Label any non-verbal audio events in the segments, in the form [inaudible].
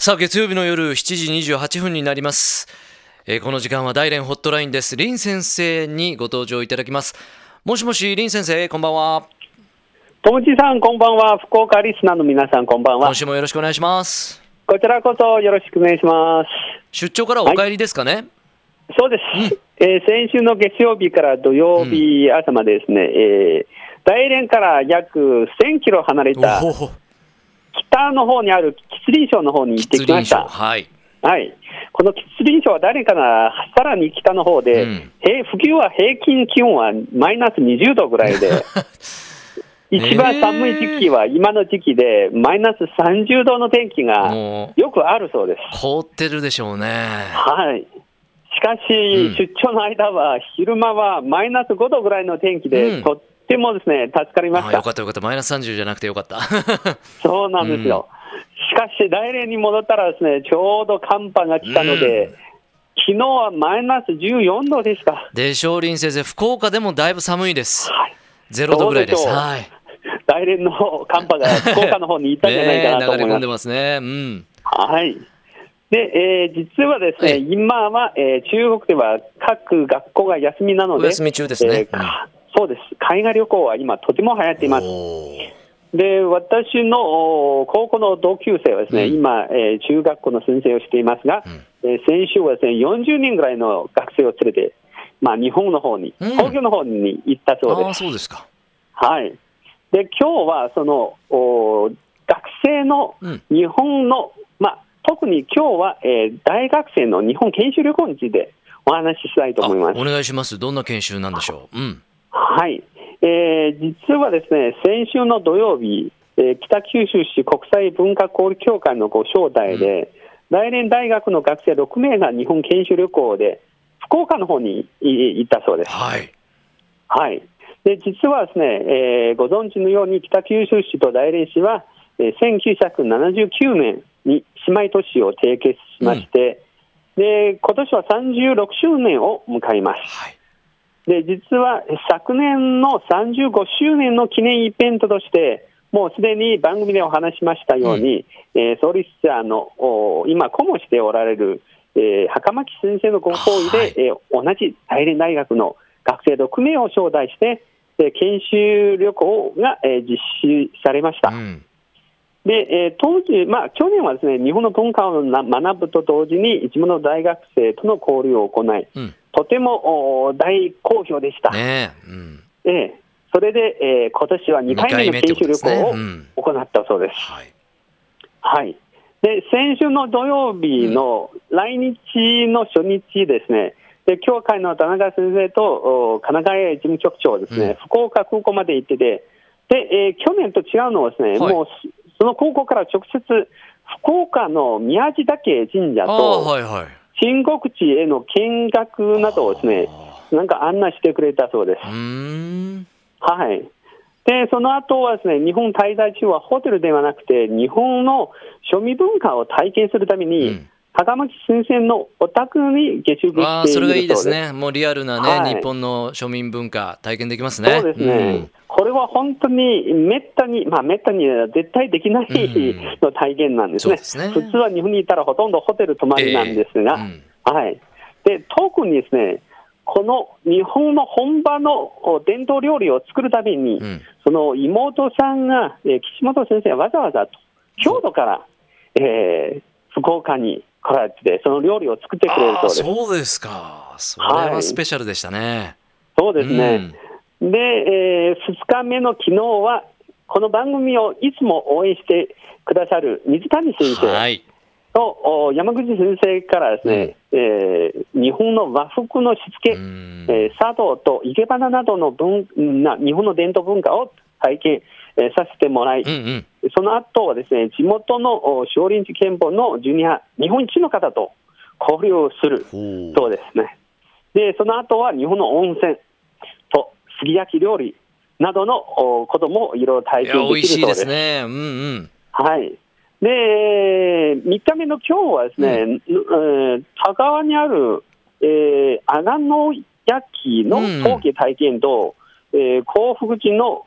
さあ月曜日の夜7時28分になります、えーこの時間は大連ホットラインです。林先生にご登場いただきます。もしもし林先生こんばんは。ともちさん、こんばんは。福岡リスナーの皆さん、こんばんは。今。週もよろしくお願いします。こちらこそよろしくお願いします。出張からお帰りですかね、そうです。えー先週の月曜日から土曜日朝までですね、えー大連から約1000キロ離れた北の方にある吉林省の方に行ってきました。省はいはい。この吉林省は大連からさらに北の方で、うん平冬は平均気温はマイナス20度ぐらいで、[laughs] 一番寒い時期は今の時期で、マイナス30度の天気がもよくあるそうです。凍ってるでしょうねはい。しかし、うん出張の間は、昼間はマイナス5度ぐらいの天気で、うんとってもですね、助かりました。あよかったよかったマイナス30じゃなくてよかった [laughs] そうなんですよ。しかし、大連に戻ったらですね、ちょうど寒波が来たので、うん昨日はマイナス14度でした。で少林先生福岡でもだいぶ寒いですはい。0度ぐらいですはい大連の寒波が福岡の方に行ったんじゃないかなと思います流れ込んで。ますねうんはい。で、えー実はですね、はい今は、えー中国では各学校が休みなので、お休み中ですねえーかそうです。海外旅行は今とても流行っています。で、私のお高校の同級生はですね、うん今、えー中学校の先生をしていますが、うんえー先週はですね、40人ぐらいの学生を連れて、まあ、日本の方に、うん東京の方に行ったそうです。そうですかはい。で、今日はその、お学生のうん日本の、まあ、特に今日は、えー大学生の日本研修旅行についてお話ししたいとあ思います。お願いしますどんな研修なんでしょう？うんはい。えー実はですね、先週の土曜日、えー北九州市国際文化交流協会のご招待で、大連大学の学生6名が日本研修旅行で、福岡の方にい行ったそうです。はいはい。で、実はですね、えーご存知のように北九州市と大連市は、えー1979年に姉妹都市を締結しまして、で、今年は36周年を迎えます。はいで、実は昨年の35周年の記念イベントとして、もうすでに番組でお話しましたように、えー創立者のお今、顧問しておられる、えー袴木先生のご好意で、はい。えー同じ大連大学の学生6名を招待して、えー研修旅行が、えー実施されました。うん。で、えー当時、まあ、去年はですね、日本の文化をな学ぶと同時に、地元の大学生との交流を行い、うんとてもお大好評でした。ねえ。うん。ええ、それで、えー今年は2回目の研修旅二回目ってことですね。行をうん。行ったそうです。はい。はい。で、先週の土曜日の来日の初日ですね、で、教会の田中先生とお神奈川事務局長ですね、うん。福岡空港まで行ってて、で、えー去年と違うのはですね、はい。もうそその空港から直接、福岡の宮地岳神社と、はいはい新国地への見学などをですね、あなんか案内してくれたそうです。はい。で、その後はですね、日本滞在中はホテルではなくて、日本の庶民文化を体験するために、うん。高松先生のお宅に下宿ああそれがいいですね。もうリアルなね、はい。日本の庶民文化体験できますね。そうですね、これは本当にめったに、まあ、めったには絶対できないん。の体験なんですね、そうですね。普通は日本にいたらほとんどホテル泊まりなんですが、うん。はい、で特にですね、この日本の本場のお伝統料理を作るために、うん。その妹さんが、えー岸本先生はわざわざ京都から、えー福岡に来られて、その料理を作ってくれるそうです。そうですか。それははい。スペシャルでしたね、そうですね。で、え2日目の昨日は、この番組をいつも応援してくださる水谷先うん生はい。山口先生からですね、えー日本の和服のしつけ、うん。えー茶道と生け花などの文な日本の伝統文化を体験、えーさせてもらい、うんうん。その後はですね、地元のお少林寺拳法のジュニア、日本一の方と交流をするそうですね。で、その後は日本の温泉とすき焼き料理などのおこともいろいろ体験できるそうですす。ねうんうんはい。で、3日目の今日はですね、えー田川にある、えー、阿賀野焼きの陶器体験と、えー幸福寺の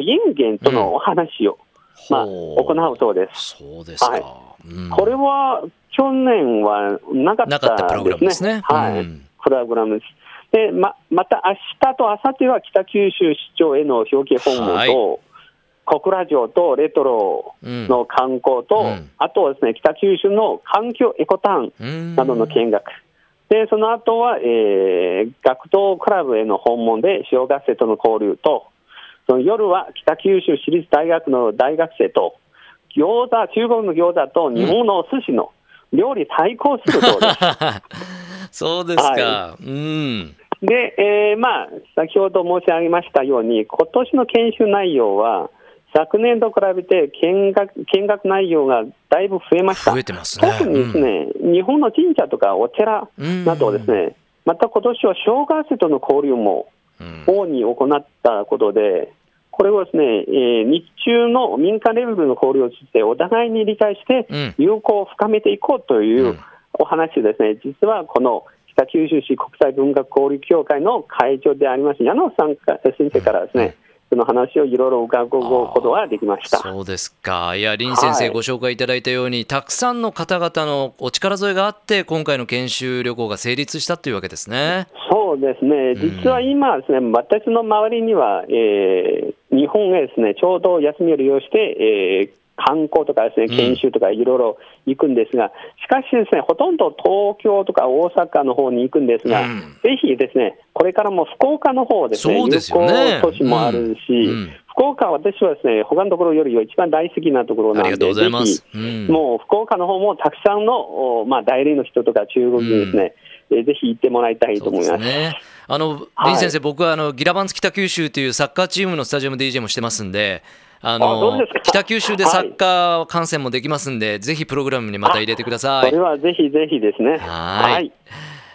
インゲンとのお話をまあ、ほ行うそうです。そうですか。はいうんこれは去年はなかったプログラムったですすでねね。。はい、うんプログラムです。で、ままた明日と明後日は北九州市長への表敬訪問と、はい小倉城とレトロうんの観光と、うんあとはですね、北九州の環境エコタウンうんなどの見学。で、その後は、えー学童クラブへの訪問で小学生との交流と、その夜は北九州市立大学の大学生と、餃子、中国の餃子と日本のお寿司の料理対抗するそうです。[laughs] そうですか。うん。で、えーまあ、先ほど申し上げましたように、今年の研修内容は、昨年と比べて見学見学内容がだいぶ増えました。増えてますね。特にですね、日本の神社とかお寺うんなどですね、また今年は小学生との交流もうん。主に行ったことで、これをですね、えー日中の民間レベルの交流を通じて、お互いに理解してうん、友好を深めていこうといううんお話ですね、実はこの北九州市国際文化交流協会の会長であります矢野さんか先生からですね、その話をいろいろ伺うことができました。そうですか。いや、林先生はいご紹介いただいたように、たくさんの方々のお力添えがあって、今回の研修旅行が成立したというわけですね。そうですね、実は今ですね、私の周りには、えー日本へですね、ちょうど休みを利用して、えー観光とかですね、うん。研修とかいろいろ行くんですが、しかしですね、ほとんど東京とか大阪の方に行くんですが、うん。ぜひですね、これからも福岡の方ですね、そうですよね。都市もあるし、うん。うん。福岡は私はですね、他のところより一番大好きなところなんで、うん。もう福岡の方もたくさんの、おまあ、代理の人とか中国にですね、えーぜひ行ってもらいたいと思います。あの、はい林先生、僕はあのギラバンツ北九州というサッカーチームのスタジアム DJ もしてますんで、あの北九州でサッカー観戦もできますんで、ぜひプログラムにまた入れてくださいそれ。はぜひぜひですね。はい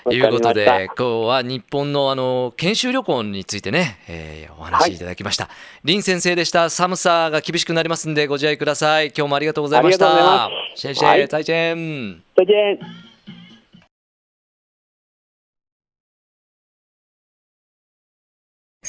とわいうことで、今日は日本のあの研修旅行についてね、えーお話しいただきました。林先生でした。寒さが厳しくなりますんで、ご自愛ください。今日もありがとうございました。ありがとうございます谢谢、はい再见。再见。